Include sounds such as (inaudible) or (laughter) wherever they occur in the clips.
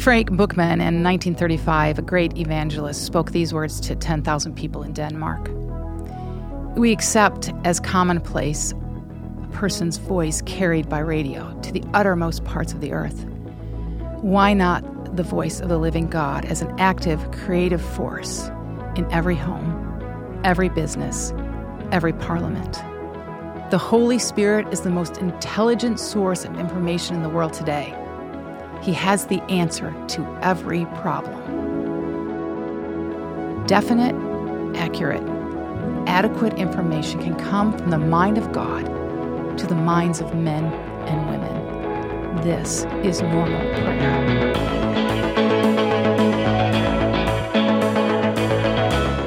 Frank Buchman in 1935, a great evangelist, spoke these words to 10,000 people in Denmark. We accept as commonplace a person's voice carried by radio to the uttermost parts of the earth. Why not the voice of the living God as an active, creative force in every home, every business, every parliament? The Holy Spirit is the most intelligent source of information in the world today. He has the answer to every problem. Definite, accurate, adequate information can come from the mind of God to the minds of men and women. This is normal prayer.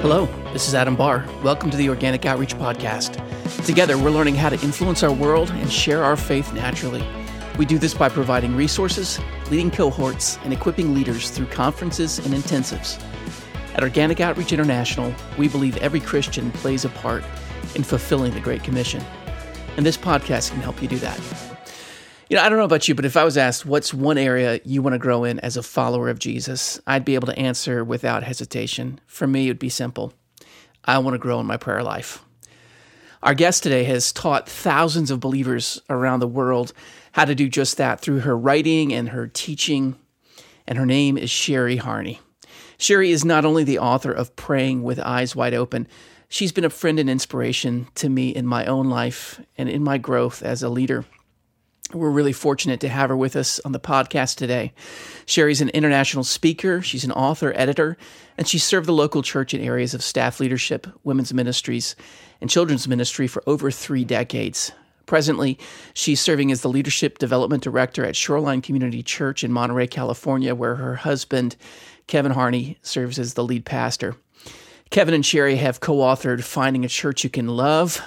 Hello, this is Adam Barr. Welcome to the Organic Outreach Podcast. Together, we're learning how to influence our world and share our faith naturally. We do this by providing resources, leading cohorts, and equipping leaders through conferences and intensives. At Organic Outreach International, we believe every Christian plays a part in fulfilling the Great Commission. And this podcast can help you do that. You know, I don't know about you, but if I was asked what's one area you want to grow in as a follower of Jesus, I'd be able to answer without hesitation. For me, it would be simple I want to grow in my prayer life. Our guest today has taught thousands of believers around the world how to do just that through her writing and her teaching. And her name is Sherry Harney. Sherry is not only the author of Praying with Eyes Wide Open, she's been a friend and inspiration to me in my own life and in my growth as a leader. We're really fortunate to have her with us on the podcast today. Sherry's an international speaker, she's an author, editor, and she served the local church in areas of staff leadership, women's ministries, and children's ministry for over three decades. Presently, she's serving as the Leadership Development Director at Shoreline Community Church in Monterey, California, where her husband, Kevin Harney, serves as the lead pastor. Kevin and Sherry have co authored Finding a Church You Can Love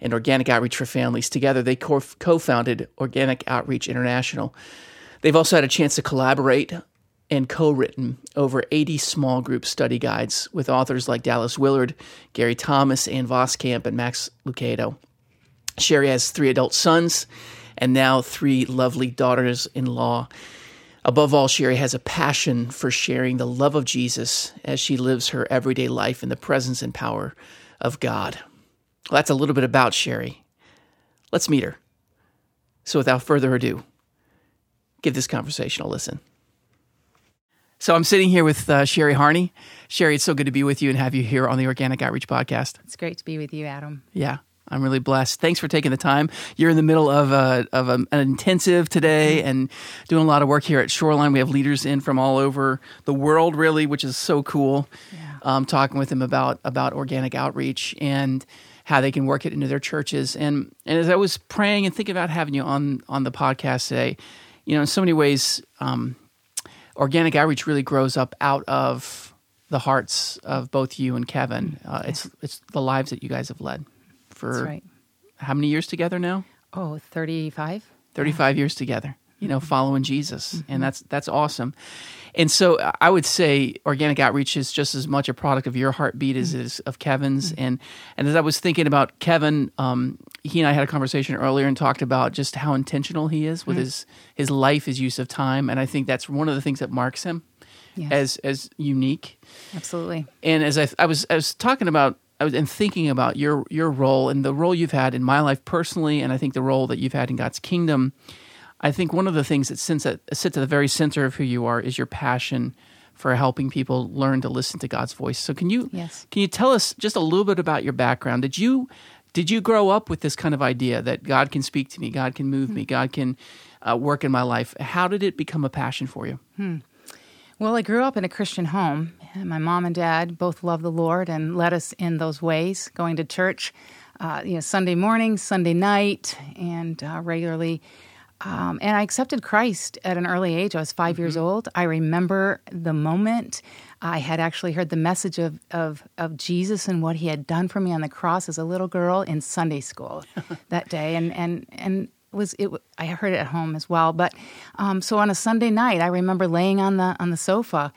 and Organic Outreach for Families. Together, they co founded Organic Outreach International. They've also had a chance to collaborate and co written over 80 small group study guides with authors like Dallas Willard, Gary Thomas, Ann Voskamp, and Max Lucado. Sherry has three adult sons and now three lovely daughters in law. Above all, Sherry has a passion for sharing the love of Jesus as she lives her everyday life in the presence and power of God. Well, that's a little bit about Sherry. Let's meet her. So, without further ado, give this conversation a listen. So, I'm sitting here with uh, Sherry Harney. Sherry, it's so good to be with you and have you here on the Organic Outreach Podcast. It's great to be with you, Adam. Yeah. I'm really blessed. Thanks for taking the time. You're in the middle of a, of a, an intensive today mm-hmm. and doing a lot of work here at Shoreline. We have leaders in from all over the world, really, which is so cool. Yeah. Um, talking with them about about organic outreach and how they can work it into their churches. And and as I was praying and thinking about having you on on the podcast today, you know, in so many ways, um, organic outreach really grows up out of the hearts of both you and Kevin. Uh, It's it's the lives that you guys have led for right. how many years together now? Oh, 35. 35 yeah. years together, you know, mm-hmm. following Jesus. Mm-hmm. And that's that's awesome. And so I would say organic outreach is just as much a product of your heartbeat as mm-hmm. it is of Kevin's. Mm-hmm. And and as I was thinking about Kevin, um, he and I had a conversation earlier and talked about just how intentional he is with mm-hmm. his his life, his use of time. And I think that's one of the things that marks him. Yes. As as unique, absolutely. And as I, I was I was talking about I was and thinking about your your role and the role you've had in my life personally, and I think the role that you've had in God's kingdom. I think one of the things that sits at, sits at the very center of who you are is your passion for helping people learn to listen to God's voice. So can you yes. can you tell us just a little bit about your background? Did you did you grow up with this kind of idea that God can speak to me, God can move mm-hmm. me, God can uh, work in my life? How did it become a passion for you? Hmm. Well, I grew up in a Christian home. My mom and dad both loved the Lord and led us in those ways, going to church, uh, you know, Sunday morning, Sunday night, and uh, regularly. Um, and I accepted Christ at an early age. I was 5 mm-hmm. years old. I remember the moment I had actually heard the message of, of, of Jesus and what he had done for me on the cross as a little girl in Sunday school (laughs) that day. And, and, and was it I heard it at home as well. But um, so on a Sunday night, I remember laying on the on the sofa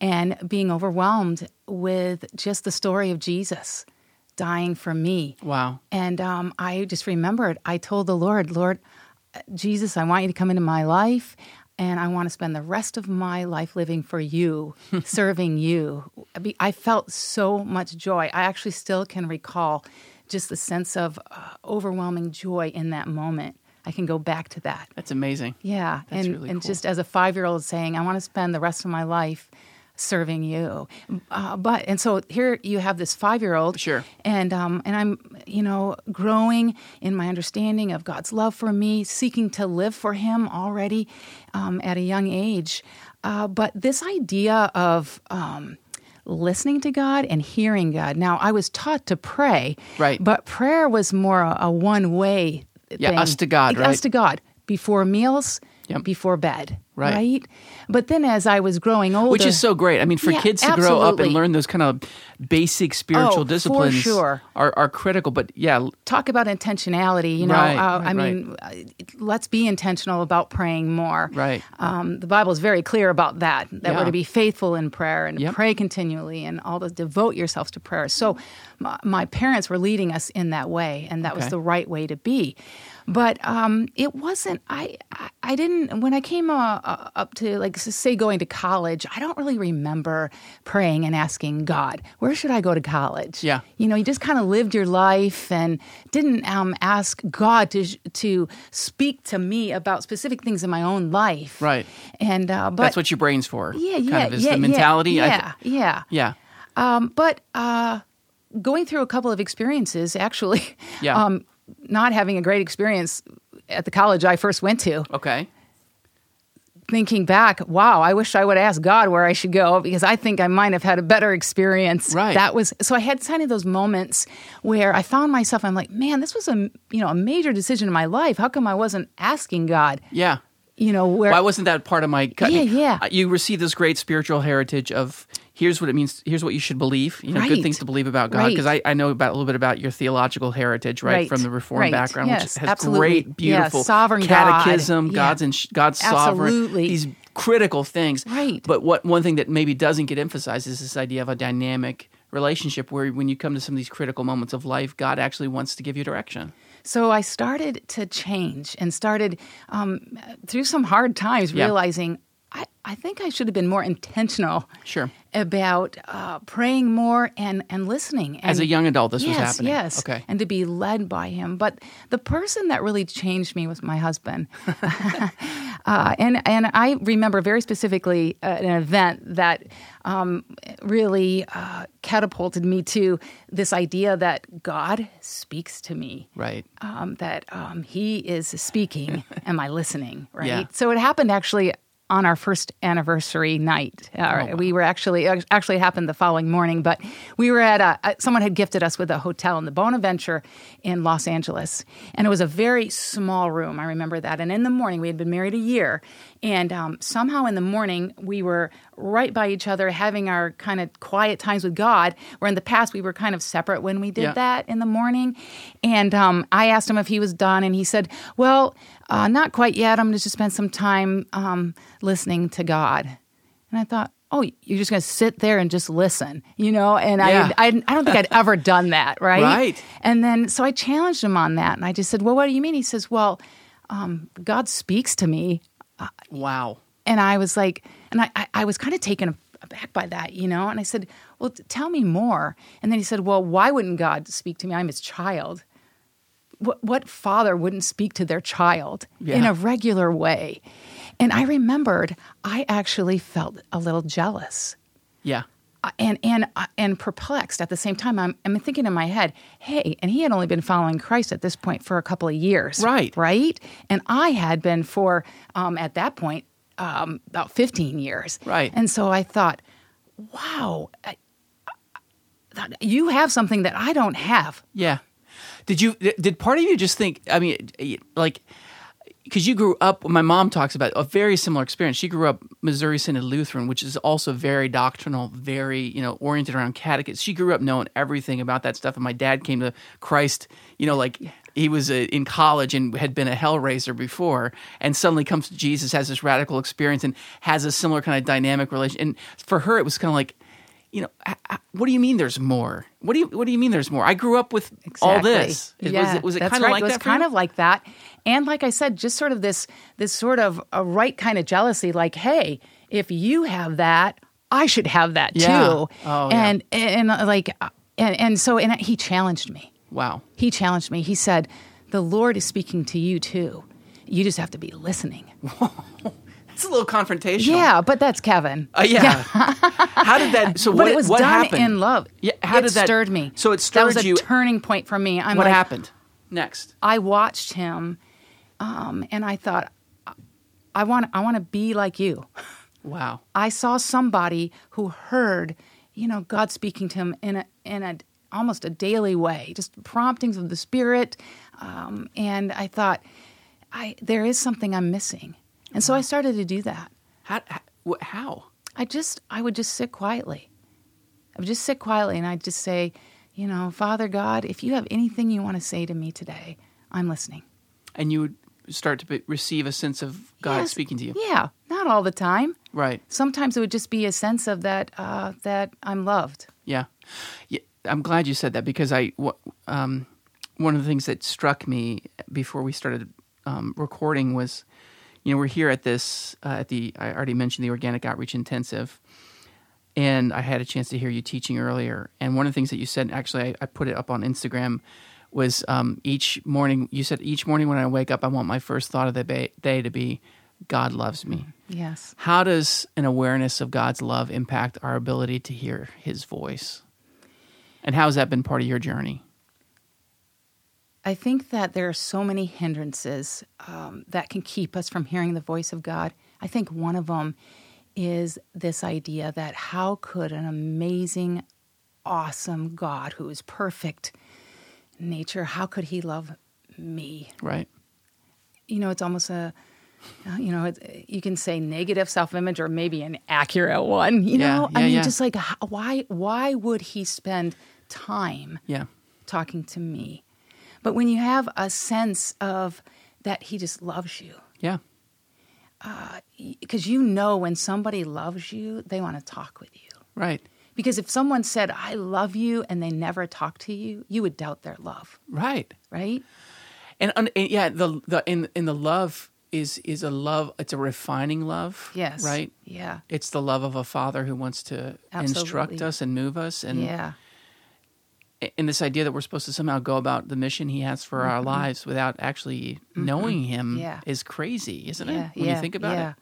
and being overwhelmed with just the story of Jesus dying for me. Wow! And um, I just remembered I told the Lord, Lord, Jesus, I want you to come into my life. and I want to spend the rest of my life living for you, (laughs) serving you. I felt so much joy. I actually still can recall just the sense of uh, overwhelming joy in that moment. I can go back to that. That's amazing. Yeah, That's and really and cool. just as a five year old saying, I want to spend the rest of my life serving you. Uh, but and so here you have this five year old, Sure. and um, and I'm you know growing in my understanding of God's love for me, seeking to live for Him already um, at a young age. Uh, but this idea of um, listening to God and hearing God. Now, I was taught to pray, Right. But prayer was more a, a one way. Yeah, us to God, right? Us to God before meals, Yep. before bed, Right. But then as I was growing older, Which is so great. I mean, for Yeah, kids to grow up and learn those kind of basic spiritual Oh, disciplines sure. are, are critical. But yeah, talk about intentionality. You know, Right, uh, right, I mean, uh, let's be intentional about praying more. Right. Um, the Bible is very clear about that. That Yeah. we're to be faithful in prayer and Yep. pray continually, and all to devote yourselves to prayer. So, my, my parents were leading us in that way, and that was the right way to be. But um, it wasn't. I, I I didn't when I came uh, uh, up to like say going to college. I don't really remember praying and asking God, where should I go to college? Yeah. you know, you just kind of lived your life and didn't um, ask God to to speak to me about specific things in my own life. Right. And uh, but that's what your brain's for. yeah, kind yeah, of is yeah, the mentality. Yeah, th- yeah. yeah. Um, but uh, going through a couple of experiences, actually, Yeah. (laughs) um, not having a great experience at the college I first went to. Okay. Thinking back, wow, I wish I would ask God where I should go because I think I might have had a better experience. Right. That was so. I had kind of those moments where I found myself. I'm like, man, this was a you know a major decision in my life. How come I wasn't asking God? Yeah. You know where? Why wasn't that part of my? Yeah, yeah. You receive this great spiritual heritage of here's what it means. Here's what you should believe. You know, good things to believe about God. Right. Because I, I know about a little bit about your theological heritage, right, Right. from the Reformed Right. background, Yes, which has absolutely. great, beautiful Yeah, sovereign God. catechism, Yeah. God's and God's sovereign. Absolutely. These critical things. Right. But what one thing that maybe doesn't get emphasized is this idea of a dynamic relationship where when you come to some of these critical moments of life, God actually wants to give you direction. So I started to change and started um, through some hard times Yeah. realizing I, I think I should have been more intentional Sure. about uh, praying more and, and listening. And As a young adult, this yes, was happening. Yes, Okay. and to be led by him. But the person that really changed me was my husband. (laughs) (laughs) uh, and, and I remember very specifically uh, an event that um, really uh, catapulted me to this idea that God speaks to me Right. um, that um, he is speaking. (laughs) Am I listening? Right. Yeah. So it happened actually on our first anniversary night. Oh, Uh, We were actually actually happened the following morning, but we were at a, someone had gifted us with a hotel in the Bonaventure in Los Angeles, and it was a very small room. I remember that. And in the morning, we had been married a year, and um, somehow in the morning we were right by each other, having our kind of quiet times with God. Where in the past we were kind of separate when we did Yeah. that in the morning. And um, I asked him if he was done, and he said, "Well, uh, not quite yet. I'm going to just spend some time um, listening to God." And I thought, "Oh, you're just going to sit there and just listen, you know?" And Yeah. I, I, I don't think I'd ever (laughs) done that, right? Right. And then so I challenged him on that, and I just said, "Well, what do you mean?" He says, "Well, um, God speaks to me." Wow. And I was like, and I, I, I was kind of taken aback by that, you know? And I said, well, t- tell me more. And then he said, well, why wouldn't God speak to me? I'm his child. What, what father wouldn't speak to their child in a regular way? And I remembered I actually felt a little jealous Yeah. uh, and and uh, and perplexed at the same time. I'm I'm thinking in my head, hey, and he had only been following Christ at this point for a couple of years, Right. Right, and I had been for um, at that point um, about 15 years, Right. And so I thought, wow, I, I, you have something that I don't have. Yeah. Did you? Did part of you just think? I mean, like, because you grew up. My mom talks about a very similar experience. She grew up Missouri Synod Lutheran, which is also very doctrinal, very you know oriented around catechism. She grew up knowing everything about that stuff. And my dad came to Christ. You know, like he was a, in college and had been a hellraiser before, and suddenly comes to Jesus, has this radical experience, and has a similar kind of dynamic relation. And for her, it was kind of like you know, what do you mean there's more? What do you what do you mean there's more? I grew up with all this. It- yeah, was it was it kind of right. like it was that? kind of like that, and like I said, just sort of this this sort of a right kind of jealousy. Like, hey, if you have that, I should have that Yeah. too. Oh, yeah. and and uh, like and and so and he challenged me. wow. He challenged me. He said, "The Lord is speaking to you too. You just have to be listening." (laughs) It's a little confrontational. Yeah, but that's Kevin. Uh, yeah. (laughs) how did that? So But what? it was what done happened? in love. Yeah. How it did that stirred me. So it that stirred was a you. turning point for me. I'm what like, happened next? I watched him, um, and I thought, I want, I want to be like you. Wow. I saw somebody who heard, you know, God speaking to him in a in a almost a daily way, just promptings of the Spirit, um, and I thought, I there is something I'm missing, and so I started to do that. How? How? I just I would just sit quietly. I would just sit quietly and I'd just say, you know, Father God, if you have anything you want to say to me today, I'm listening. And you would start to be, receive a sense of God Yes. speaking to you. Yeah, not all the time. Right. Sometimes it would just be a sense of that uh, that I'm loved. Yeah. yeah. I'm glad you said that because I, um, one of the things that struck me before we started um, recording was, you know, we're here at this, uh, at the, I already mentioned the Organic Outreach Intensive. And I had a chance to hear you teaching earlier. And one of the things that you said, actually, I, I put it up on Instagram, was um, each morning, you said, each morning when I wake up, I want my first thought of the ba- day to be, God loves me. Yes. How does an awareness of God's love impact our ability to hear His voice? And how has that been part of your journey? I think that there are so many hindrances um, that can keep us from hearing the voice of God. I think one of them is this idea that how could an amazing, awesome God who is perfect nature, how could he love me? Right? You know, it's almost a, uh, you know, you can say negative self-image or maybe an accurate one. You Yeah, know, yeah, I mean, yeah. just like why why would he spend time Yeah. talking to me. But when you have a sense of that he just loves you, Yeah. Uh, because you know when somebody loves you, they want to talk with you. Right. Because if someone said, I love you, and they never talk to you, you would doubt their love, Right. right? And, and, and yeah, the the in in the love is is a love. It's a refining love. Yes. Right. Yeah. It's the love of a father who wants to instruct us and move us, and yeah. And this idea that we're supposed to somehow go about the mission He has for our lives without actually knowing Him Mm-hmm. Yeah. is crazy, isn't it? When yeah, you think about yeah. it.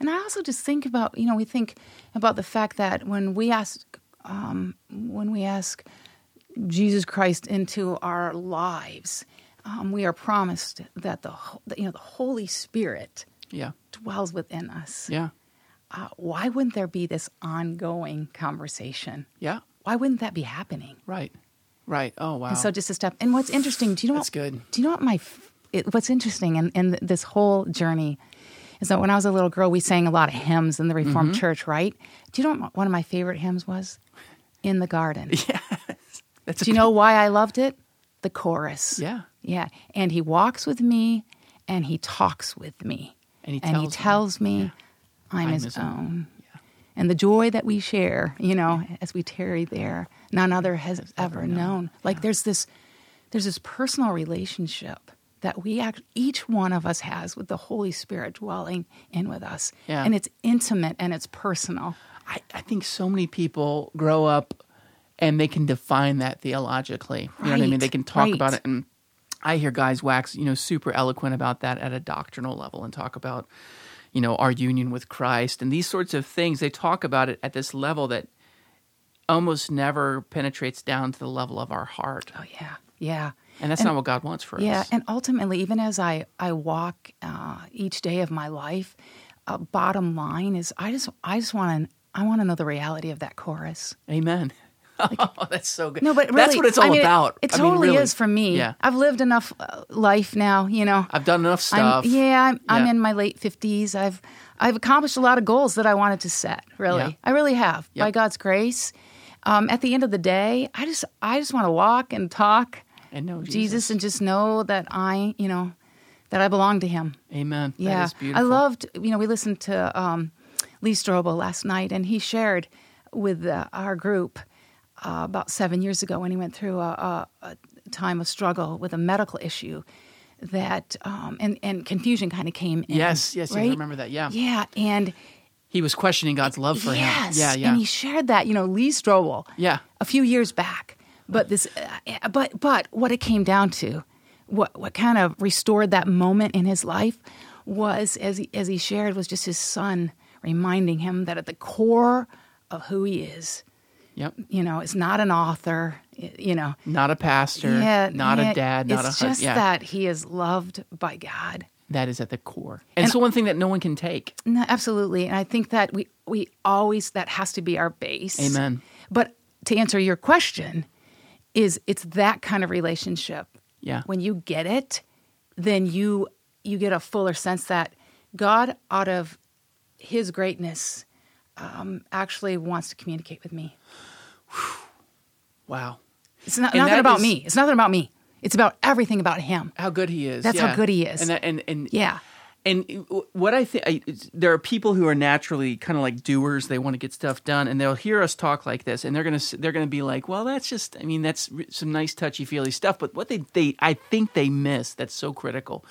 And I also just think about, you know, we think about the fact that when we ask, um, when we ask Jesus Christ into our lives, um, we are promised that the, that, you know, the Holy Spirit Yeah. dwells within us. Yeah. Uh, why wouldn't there be this ongoing conversation? Yeah. Why wouldn't that be happening? Right. Right. Oh wow. And so just a step. And what's interesting, do you know That's what, good. Do you know what my it, what's interesting in, in this whole journey is that when I was a little girl, we sang a lot of hymns in the Reformed Mm-hmm. Church, right? Do you know what one of my favorite hymns was? In the Garden. (laughs) That's Do you know why I loved it? The chorus. Yeah. Yeah. And he walks with me and he talks with me. And he and he tells me. tells me I'm, I'm his, his own. own. And the joy that we share, you know, as we tarry there, none other has ever known. Like there's this there's this personal relationship that we act, each one of us has with the Holy Spirit dwelling in with us. Yeah. And it's intimate and it's personal. I, I think so many people grow up and they can define that theologically. You know what I mean? They can talk right. about it and I hear guys wax, you know, super eloquent about that at a doctrinal level and talk about, you know, our union with Christ and these sorts of things. They talk about it at this level that almost never penetrates down to the level of our heart. Oh yeah. Yeah. And that's And- not what God wants for Yeah, us. Yeah, and ultimately, even as I I walk uh, each day of my life, uh, bottom line is I just I just want to I want to know the reality of that chorus. Amen. (laughs) oh, that's so good. No, but really, that's what it's all I mean, it- about. It, I mean, totally really. is for me. Yeah. I've lived enough uh, life now. You know, I've done enough I'm, stuff. yeah, I'm, I'm in my late fifties. I've I've accomplished a lot of goals that I wanted to set. Really, Yeah. I really have by God's grace. Um, at the end of the day, I just I just want to walk and talk And know Jesus. Jesus. and just know that I you know that I belong to Him. Amen. Yeah, That is beautiful. I loved. You know, we listened to um, Lee Strobel last night, and he shared with uh, our group uh, about seven years ago when he went through a, a, a time of struggle with a medical issue that um, and and confusion kind of came in. Yes, yes, yes, I remember that, yeah. yeah, and He was questioning God's love for yes, him. Yeah, yeah. and he shared that. You know, Lee Strobel. Yeah. a few years back. But this, uh, but but what it came down to, what what kind of restored that moment in his life, was as he, as he shared was just his son reminding him that at the core of who he is, yep. you know, is not an author, you know, Not a pastor, yeah, not yeah, a dad, not it's a husband. just yeah. that he is loved by God. that is at the core. And, it's the one thing that no one can take. No, absolutely, and I think that we we always that has to be our base. Amen. But to answer your question, is it's that kind of relationship. Yeah. When you get it, then you you get a fuller sense that God, out of His greatness, um, actually wants to communicate with me. Wow. It's not, nothing about is- me. It's nothing about me. It's about everything about Him. How good he is. That's how good he is. And that, and and Yeah. And what I think, there are people who are naturally kind of like doers. They want to get stuff done, and they'll hear us talk like this, and they're gonna they're gonna be like, "Well, that's just, I mean, that's some nice touchy feely stuff." But what they they I think they miss that's so critical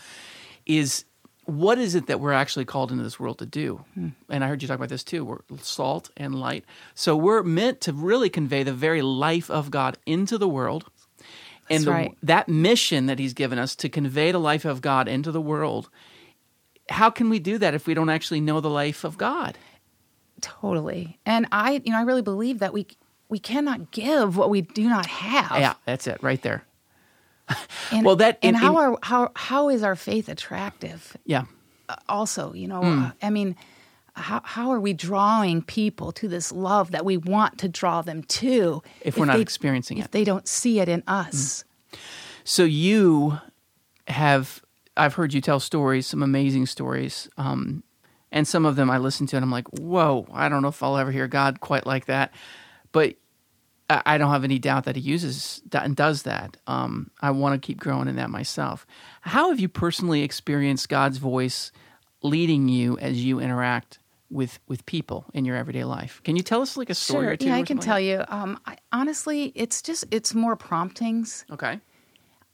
is what is it that we're actually called into this world to do? And I heard you talk about this too. We're salt and light, so we're meant to really convey the very life of God into the world. And That's the, right. that mission that He's given us to convey the life of God into the world how can we do that if we don't actually know the life of God? Totally. And I, you know, I really believe that we we cannot give what we do not have. Yeah, that's it right there. (laughs) And, Well, that- and in- how are how how is our faith attractive? Yeah. Also, you know, Hmm. uh, I mean, how how are we drawing people to this love that we want to draw them to? If we're not they- experiencing if it. If they don't see it in us. So you have I've heard you tell stories, some amazing stories. Um, and some of them I listen to and I'm like, whoa, I don't know if I'll ever hear God quite like that. But I I don't have any doubt that he uses that and does that. Um, I want to keep growing in that myself. How have you personally experienced God's voice leading you as you interact with with people in your everyday life? Can you tell us like a story Sure. or two? Yeah, I can tell you. Um, I, honestly, it's just it's more promptings. Okay.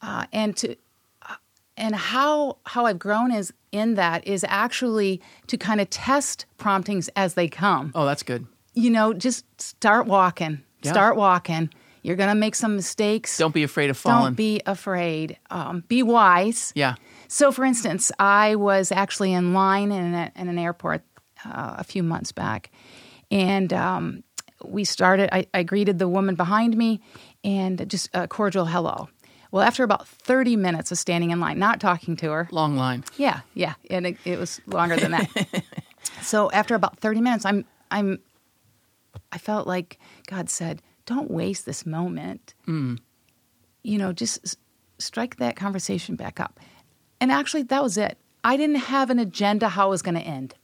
uh, and to uh, and how how I've grown is in that is actually to kind of test promptings as they come. Oh, that's good. You know, just start walking. Yeah. Start walking. You're gonna make some mistakes. Don't be afraid of falling. Don't be afraid. Um, be wise. yeah. So, for instance, I was actually in line in, a, in an airport uh, a few months back, and um, we started. I, I greeted the woman behind me, and just a cordial hello. Well, after about thirty minutes of standing in line, not talking to her, Long line. yeah, yeah, and it, it was longer than that. (laughs) so after about thirty minutes, I'm I'm I felt like God said, "Don't waste this moment. You know, just s- strike that conversation back up." And actually, that was it. I didn't have an agenda how it was going to end.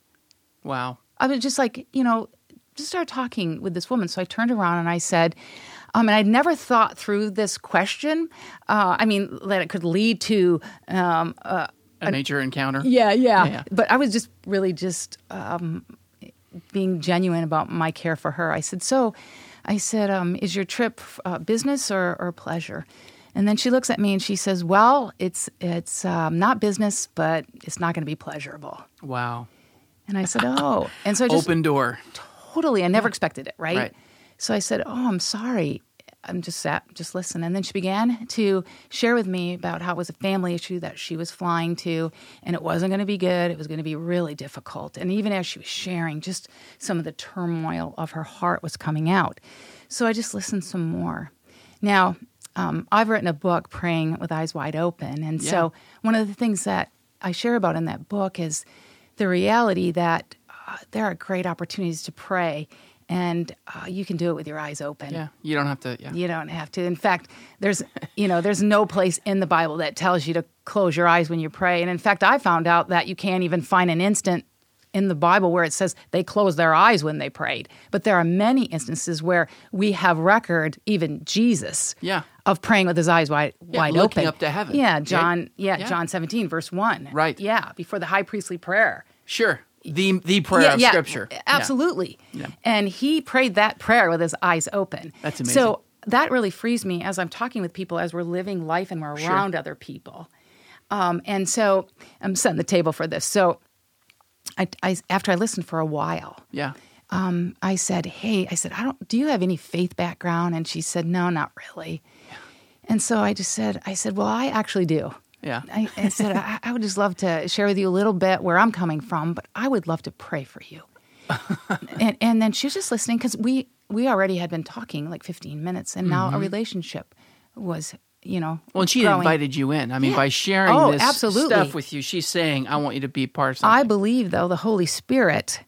Wow. I was just like, you know, just start talking with this woman. So I turned around and I said, um, and I'd never thought through this question. Uh, I mean, that it could lead to um, A major encounter. yeah, yeah, Yeah. But I was just really just um, being genuine about my care for her. I said, "So, I said, um, is your trip uh, business or, or pleasure?" And then she looks at me and she says, "Well, it's it's um, not business, but it's not going to be pleasurable." Wow. And I said, "Oh," and so I (laughs) just Open door. totally, I never expected it, right? Right. So I said, "Oh, I'm sorry." I'm just sat, just listen. And then she began to share with me about how it was a family issue that she was flying to, and it wasn't going to be good. It was going to be really difficult. And even as she was sharing, just some of the turmoil of her heart was coming out. So I just listened some more. Now, um, I've written a book, Praying with Eyes Wide Open. And Yeah. so one of the things that I share about in that book is the reality that uh, there are great opportunities to pray, and uh, you can do it with your eyes open. Yeah. You don't have to. Yeah. You don't have to. In fact, there's you know there's no place in the Bible that tells you to close your eyes when you pray. And in fact, I found out that you can't even find an instant in the Bible where it says they closed their eyes when they prayed. But there are many instances where we have record, even Jesus, Yeah. of praying with his eyes wide Yeah, wide looking open, up to heaven. Yeah, Right? John. Yeah, Yeah. John 17, verse one. Right. Yeah, before the high priestly prayer. Sure. The the prayer yeah, of yeah, Scripture. Absolutely. Yeah. And he prayed that prayer with his eyes open. That's amazing. So that really frees me as I'm talking with people, as we're living life and we're Sure. around other people. Um, and so I'm setting the table for this. So I, I, after I listened for a while, Yeah. um, I said, "Hey," I said, "I don't. Do you have any faith background?" And she said, "No, not really." And so I just said, "I said, well, I actually do." Yeah. I, I said, I, "I would just love to share with you a little bit where I'm coming from, but I would love to pray for you." (laughs) and and then she was just listening because we we already had been talking like 15 minutes, and now a mm-hmm. relationship was, you know, Well, and she growing. invited you in. I mean, Yeah. by sharing Oh, this absolutely. stuff with you, she's saying, "I want you to be part of something." I believe, though, the Holy Spirit,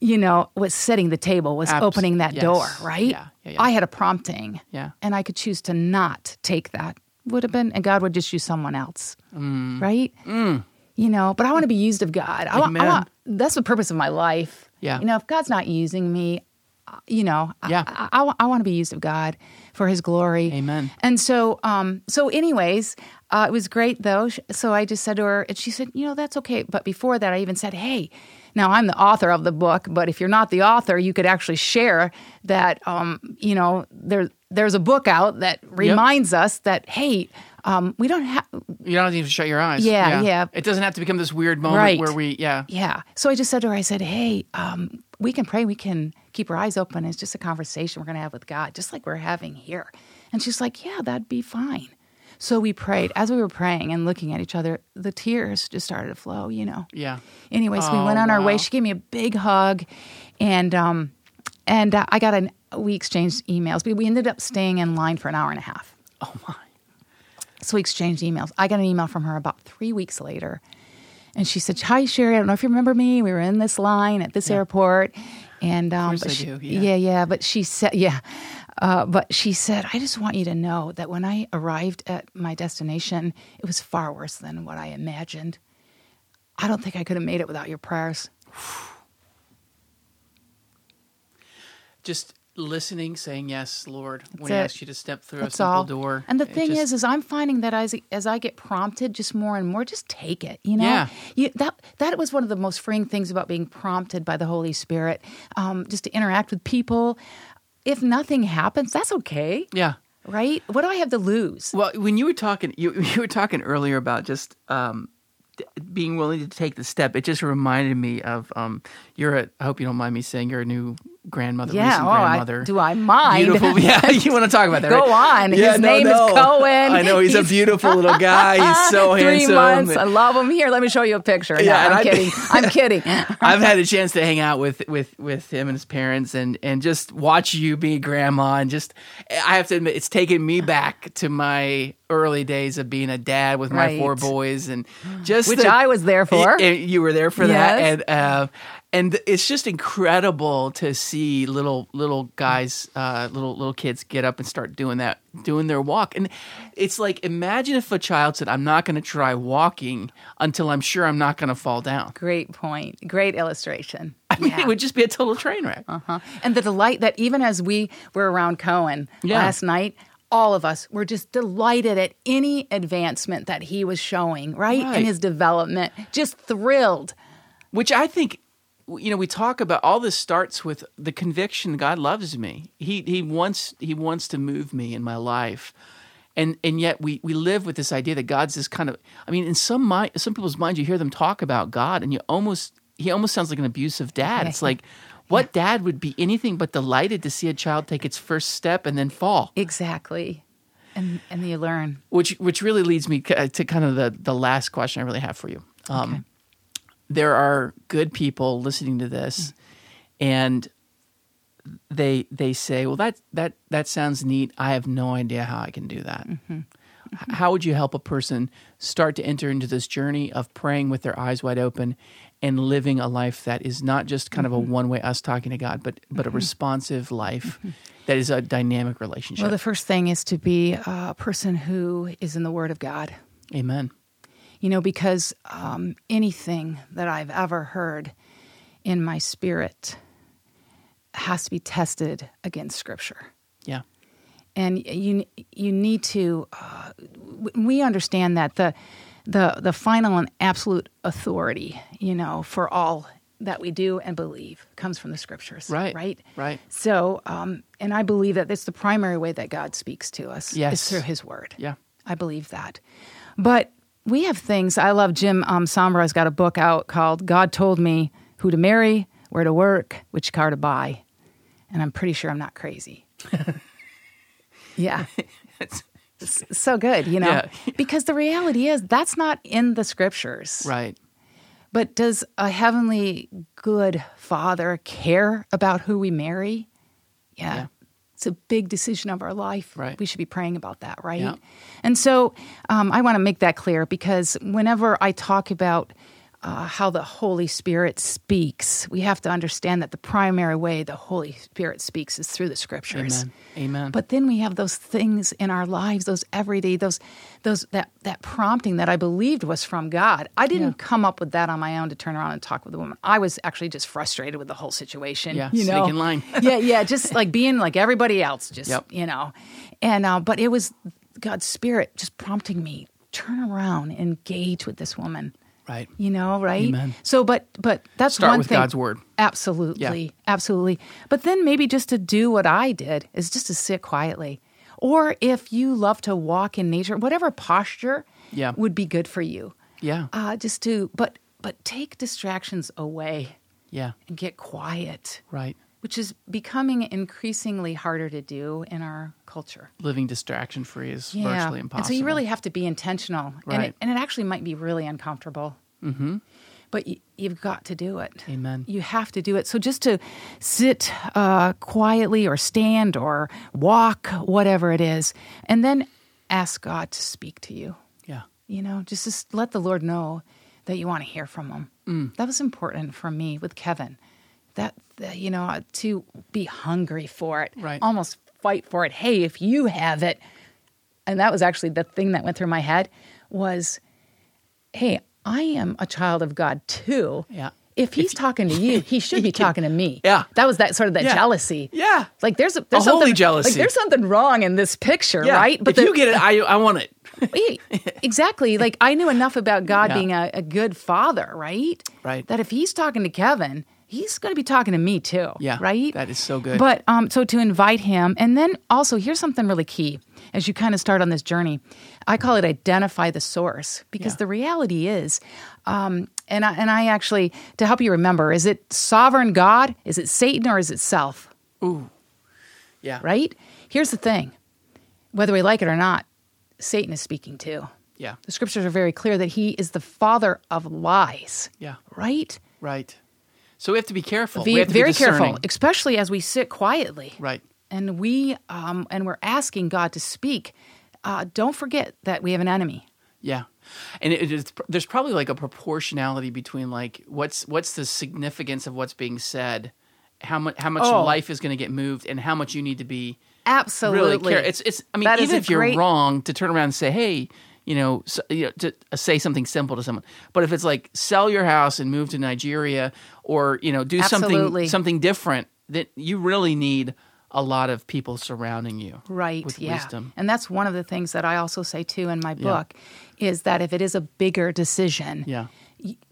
you know, was setting the table, was Abs- opening that yes. door, right? Yeah, yeah. I had a prompting. Yeah. And I could choose to not take that. Would have been, and God would just use someone else, Mm. right? You know, but I want to be used of God. I want, I want, that's the purpose of my life. Yeah. You know, if God's not using me, uh, you know, Yeah. I, I, I want to be used of God for His glory. Amen. And so, um, so anyways, uh, it was great though. So I just said to her, and she said, you know, that's okay. But before that, I even said, hey, now I'm the author of the book, but if you're not the author, you could actually share that, um, you know, there, there's a book out that reminds us that, hey, um, we don't have, you don't even shut your eyes. Yeah, yeah. It doesn't have to become this weird moment Right. where we, yeah, yeah. So I just said to her, I said, hey, um, we can pray, we can keep our eyes open. It's just a conversation we're going to have with God, just like we're having here. And she's like, yeah, that'd be fine. So we prayed. As we were praying and looking at each other, the tears just started to flow, you know. yeah. Anyways, we Oh, went on our way. She gave me a big hug, and um, and uh, I got an we exchanged emails. We we ended up staying in line for an hour and a half. Oh my. So we exchanged emails. I got an email from her about three weeks later. And she said, Hi, Sherry. I don't know if you remember me. We were in this line at this airport. And um, she- do, yeah. yeah, yeah. But she said, Yeah. Uh, but she said, I just want you to know that when I arrived at my destination, it was far worse than what I imagined. I don't think I could have made it without your prayers. Just listening, saying yes, Lord, when That's He asks you to step through That's a simple all. door. And the thing just- is, is I'm finding that as as I get prompted, just more and more, just take it. You know, Yeah. you, that that was one of the most freeing things about being prompted by the Holy Spirit, um, just to interact with people. If nothing happens, that's okay, yeah. right? What do I have to lose? Well, when you were talking, you (laughs) you were talking earlier about just um, d- being willing to take the step. It just reminded me of um, you're a. I hope you don't mind me saying you're a new grandmother, Yeah, recent oh, I- do I mind? Beautiful. (laughs) Yeah, you want to talk about that? Go right? on. Yeah, His no, name is no. Cohen. I know he's, a beautiful little guy. He's so (laughs) Three handsome. months. I love him. Here, let me show you a picture. Yeah, and I'm I- kidding. (laughs) I'm kidding. I've had a chance to hang out with with with him and his parents and and just watch you be grandma and just I have to admit it's taken me back to my early days of being a dad with my Right. four boys and just Which the- I was there for. And you were there for that and uh, and it's just incredible to see little little guys uh, little little kids get up and start doing that doing their walk and it's like imagine if a child said I'm not going to try walking until I'm sure I'm not going to fall down Great point. Great illustration. (laughs) I mean, Yeah. it would just be a total train wreck. Uh-huh. And the delight that even as we were around Cohen Yeah. last night, all of us were just delighted at any advancement that he was showing, right? Right. In his development, just thrilled. Which I think, you know, we talk about all this starts with the conviction God loves me. He he wants he wants to move me in my life, and and yet we we live with this idea that God's this kind of. I mean, in some mind, some people's minds, you hear them talk about God, and you almost he almost sounds like an abusive dad. It's like. (laughs) What dad would be anything but delighted to see a child take its first step and then fall? Exactly. And and you learn. which which really leads me to kind of the the last question I really have for you. Um, There are good people listening to this, and they they say, "Well, that that that sounds neat. I have no idea how I can do that." Mm-hmm. Mm-hmm. H- How would you help a person start to enter into this journey of praying with their eyes wide open and living a life that is not just kind of a mm-hmm. one way us talking to God, but but a responsive life that is a dynamic relationship? Well, the first thing is to be a person who is in the Word of God. Amen. You know, because um, anything that I've ever heard in my spirit has to be tested against Scripture. Yeah. and you you need to uh, we understand that the the the final and absolute authority you know for all that we do and believe comes from the scriptures. Right, Right. right. So, um, and I believe that it's the primary way that God speaks to us. Yes. Is through His Word. Yeah. I believe that. But we have things. I love Jim um, Samra's got a book out called "God Told Me Who to Marry, Where to Work, Which Car to Buy," and I'm pretty sure I'm not crazy. (laughs) yeah. It's- It's so good, you know, Yeah. (laughs) because the reality is that's not in the scriptures. right. But does a heavenly good father care about who we marry? Yeah. Yeah. It's a big decision of our life. Right. We should be praying about that, right? Yeah. And so um, I want to make that clear because whenever I talk about uh, how the Holy Spirit speaks, we have to understand that the primary way the Holy Spirit speaks is through the scriptures. Amen. Amen. But then we have those things in our lives, those everyday, those, those that that prompting that I believed was from God. I didn't Yeah. come up with that on my own to turn around and talk with a woman. I was actually just frustrated with the whole situation. Yeah, you know, in line. (laughs) yeah, yeah, just like being like everybody else, just Yep. you know, and uh, but it was God's Spirit just prompting me turn around, engage with this woman. Right. You know, right? Amen. So, but but that's Start one with thing. God's word. Absolutely, absolutely. But then maybe just to do what I did is just to sit quietly, or if you love to walk in nature, whatever posture Yeah. would be good for you. Yeah. Uh, just to but but take distractions away Yeah. and get quiet, Right. Which is becoming increasingly harder to do in our culture. Living distraction free is virtually impossible. And so you really have to be intentional. And, Right. it, and it actually might be really uncomfortable. Mm-hmm. But you've got to do it. Amen. You have to do it. So just to sit uh, quietly or stand or walk, whatever it is, and then ask God to speak to you. Yeah. You know, just, just let the Lord know that you want to hear from him. Mm. That was important for me with Kevin. That, you know, to be hungry for it, Right. almost fight for it. Hey, if you have it, and that was actually the thing that went through my head was, hey, I am a child of God too. Yeah. If he's talking to (laughs) you, he should be talking to me. Yeah. That was that sort of that Yeah. jealousy. Yeah. Like there's a, there's A holy something jealousy. Like there's something wrong in this picture, Yeah. right? But if the- you get it, I I want it. (laughs) Exactly. Like I knew enough about God Yeah. being a, a good father, right? Right. That if he's talking to Kevin, he's going to be talking to me too. Yeah, Right. that is so good. But um, so to invite him, and then also here's something really key as you kind of start on this journey. I call it identify the source because Yeah. the reality is, um, and I, and I actually to help you remember, is it sovereign God? Is it Satan or is it self? Ooh. Yeah. Right. Here's the thing: whether we like it or not, Satan is speaking too. Yeah. The scriptures are very clear that he is the father of lies. Yeah. Right? Right. So we have to be careful. Be we have to very be careful, especially as we sit quietly. Right. And we um, and we're asking God to speak. Uh, don't forget that we have an enemy. Yeah, and it is, there's probably like a proportionality between like what's what's the significance of what's being said, how much how much Oh. life is going to get moved, and how much you need to be Absolutely. really care. It's it's. I mean, That even if you're wrong, to turn around and say, hey. You know, so, you know, to uh, say something simple to someone, but if it's like sell your house and move to Nigeria, or you know, do Absolutely. something something different, that you really need a lot of people surrounding you, Right. With yeah. wisdom, And that's one of the things that I also say too in my book is that if it is a bigger decision, yeah,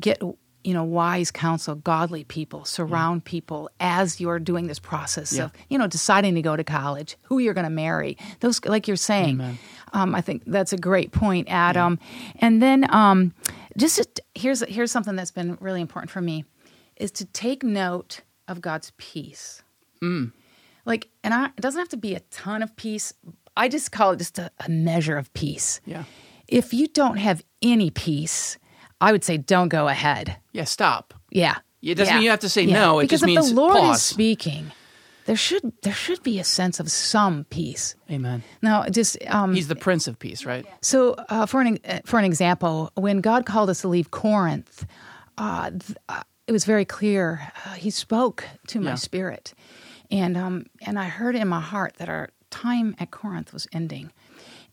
get you know wise counsel godly people surround people as you're doing this process Yeah. of you know deciding to go to college who you're going to marry those like you're saying. Um, i think that's a great point adam. And then um, just to- here's here's something that's been really important for me is to take note of god's peace. Like and I, it doesn't have to be a ton of peace. I just call it just a, a measure of peace. Yeah, if you don't have any peace, I would say don't go ahead. yeah. Stop. Yeah. It doesn't Yeah. mean you have to say no, it because just if means the Lord pause. is speaking, there should there should be a sense of some peace. Amen. Now, just um, He's the Prince of Peace, right? so uh, for an uh, for an example, when God called us to leave Corinth, uh, th- uh, it was very clear. Uh, he spoke to my Yeah. spirit, and um, and I heard in my heart that our time at Corinth was ending,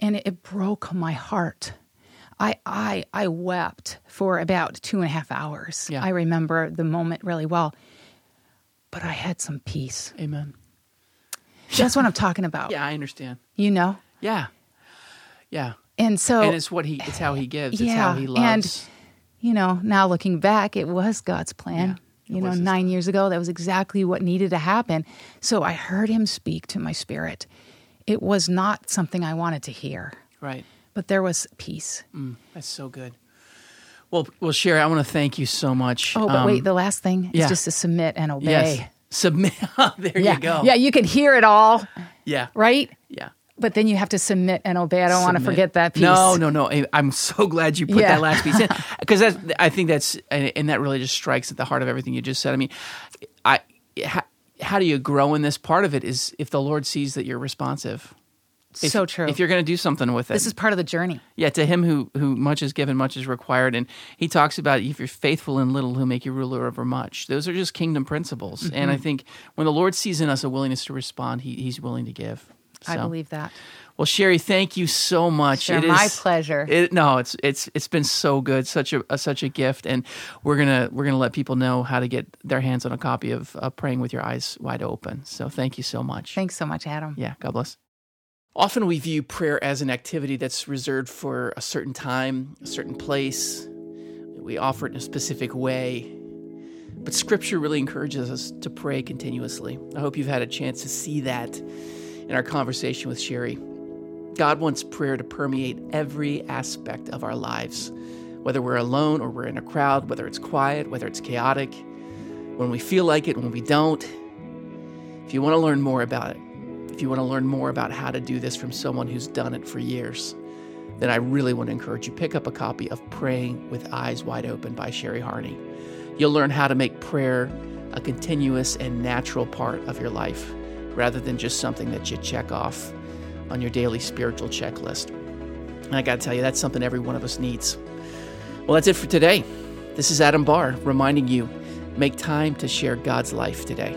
and it, it broke my heart. I, I I wept for about two and a half hours. Yeah. I remember the moment really well, but I had some peace. Amen. That's what I'm talking about. Yeah, I understand. You know, Yeah, yeah. and so and it's what he, it's how he gives. It's yeah, how he loves. and you know, now looking back, it was God's plan. You know, nine years ago, that was exactly what needed to happen. So I heard him speak to my spirit. It was not something I wanted to hear. Right. But there was peace. Mm, that's so good. Well, well, Sherry, I want to thank you so much. Oh, but um, wait, the last thing is yeah. just to submit and obey. Yes. Submit. (laughs) there yeah. you go. Yeah, you can hear it all. Yeah. Right? Yeah. But then you have to submit and obey. I don't submit. want to forget that piece. No, no, no. I'm so glad you put yeah. that last piece in (laughs) because I think that's and that really just strikes at the heart of everything you just said. I mean, I how, how do you grow in this? Part of it is if the Lord sees that you're responsive. If, so true. If you're going to do something with it, this is part of the journey. Yeah, to him who who much is given, much is required, and he talks about if you're faithful in little, he'll make you ruler over much. Those are just kingdom principles, mm-hmm. and I think when the Lord sees in us a willingness to respond, he, he's willing to give. So. I believe that. Well, Sherry, thank you so much. Sure, it my is, pleasure. It, no, it's it's it's been so good, such a, a, such a gift, and we're gonna we're gonna let people know how to get their hands on a copy of uh, "Praying with Your Eyes Wide Open." So, thank you so much. Thanks so much, Adam. Yeah, God bless. Often we view prayer as an activity that's reserved for a certain time, a certain place. We offer it in a specific way. But Scripture really encourages us to pray continuously. I hope you've had a chance to see that in our conversation with Sherry. God wants prayer to permeate every aspect of our lives, whether we're alone or we're in a crowd, whether it's quiet, whether it's chaotic, when we feel like it, when we don't. If you want to learn more about it, if you want to learn more about how to do this from someone who's done it for years, then I really want to encourage you pick up a copy of Praying with Eyes Wide Open by Sherry Harney. You'll learn how to make prayer a continuous and natural part of your life rather than just something that you check off on your daily spiritual checklist. And I got to tell you, that's something every one of us needs. Well, that's it for today. This is Adam Barr reminding you make time to share God's life today.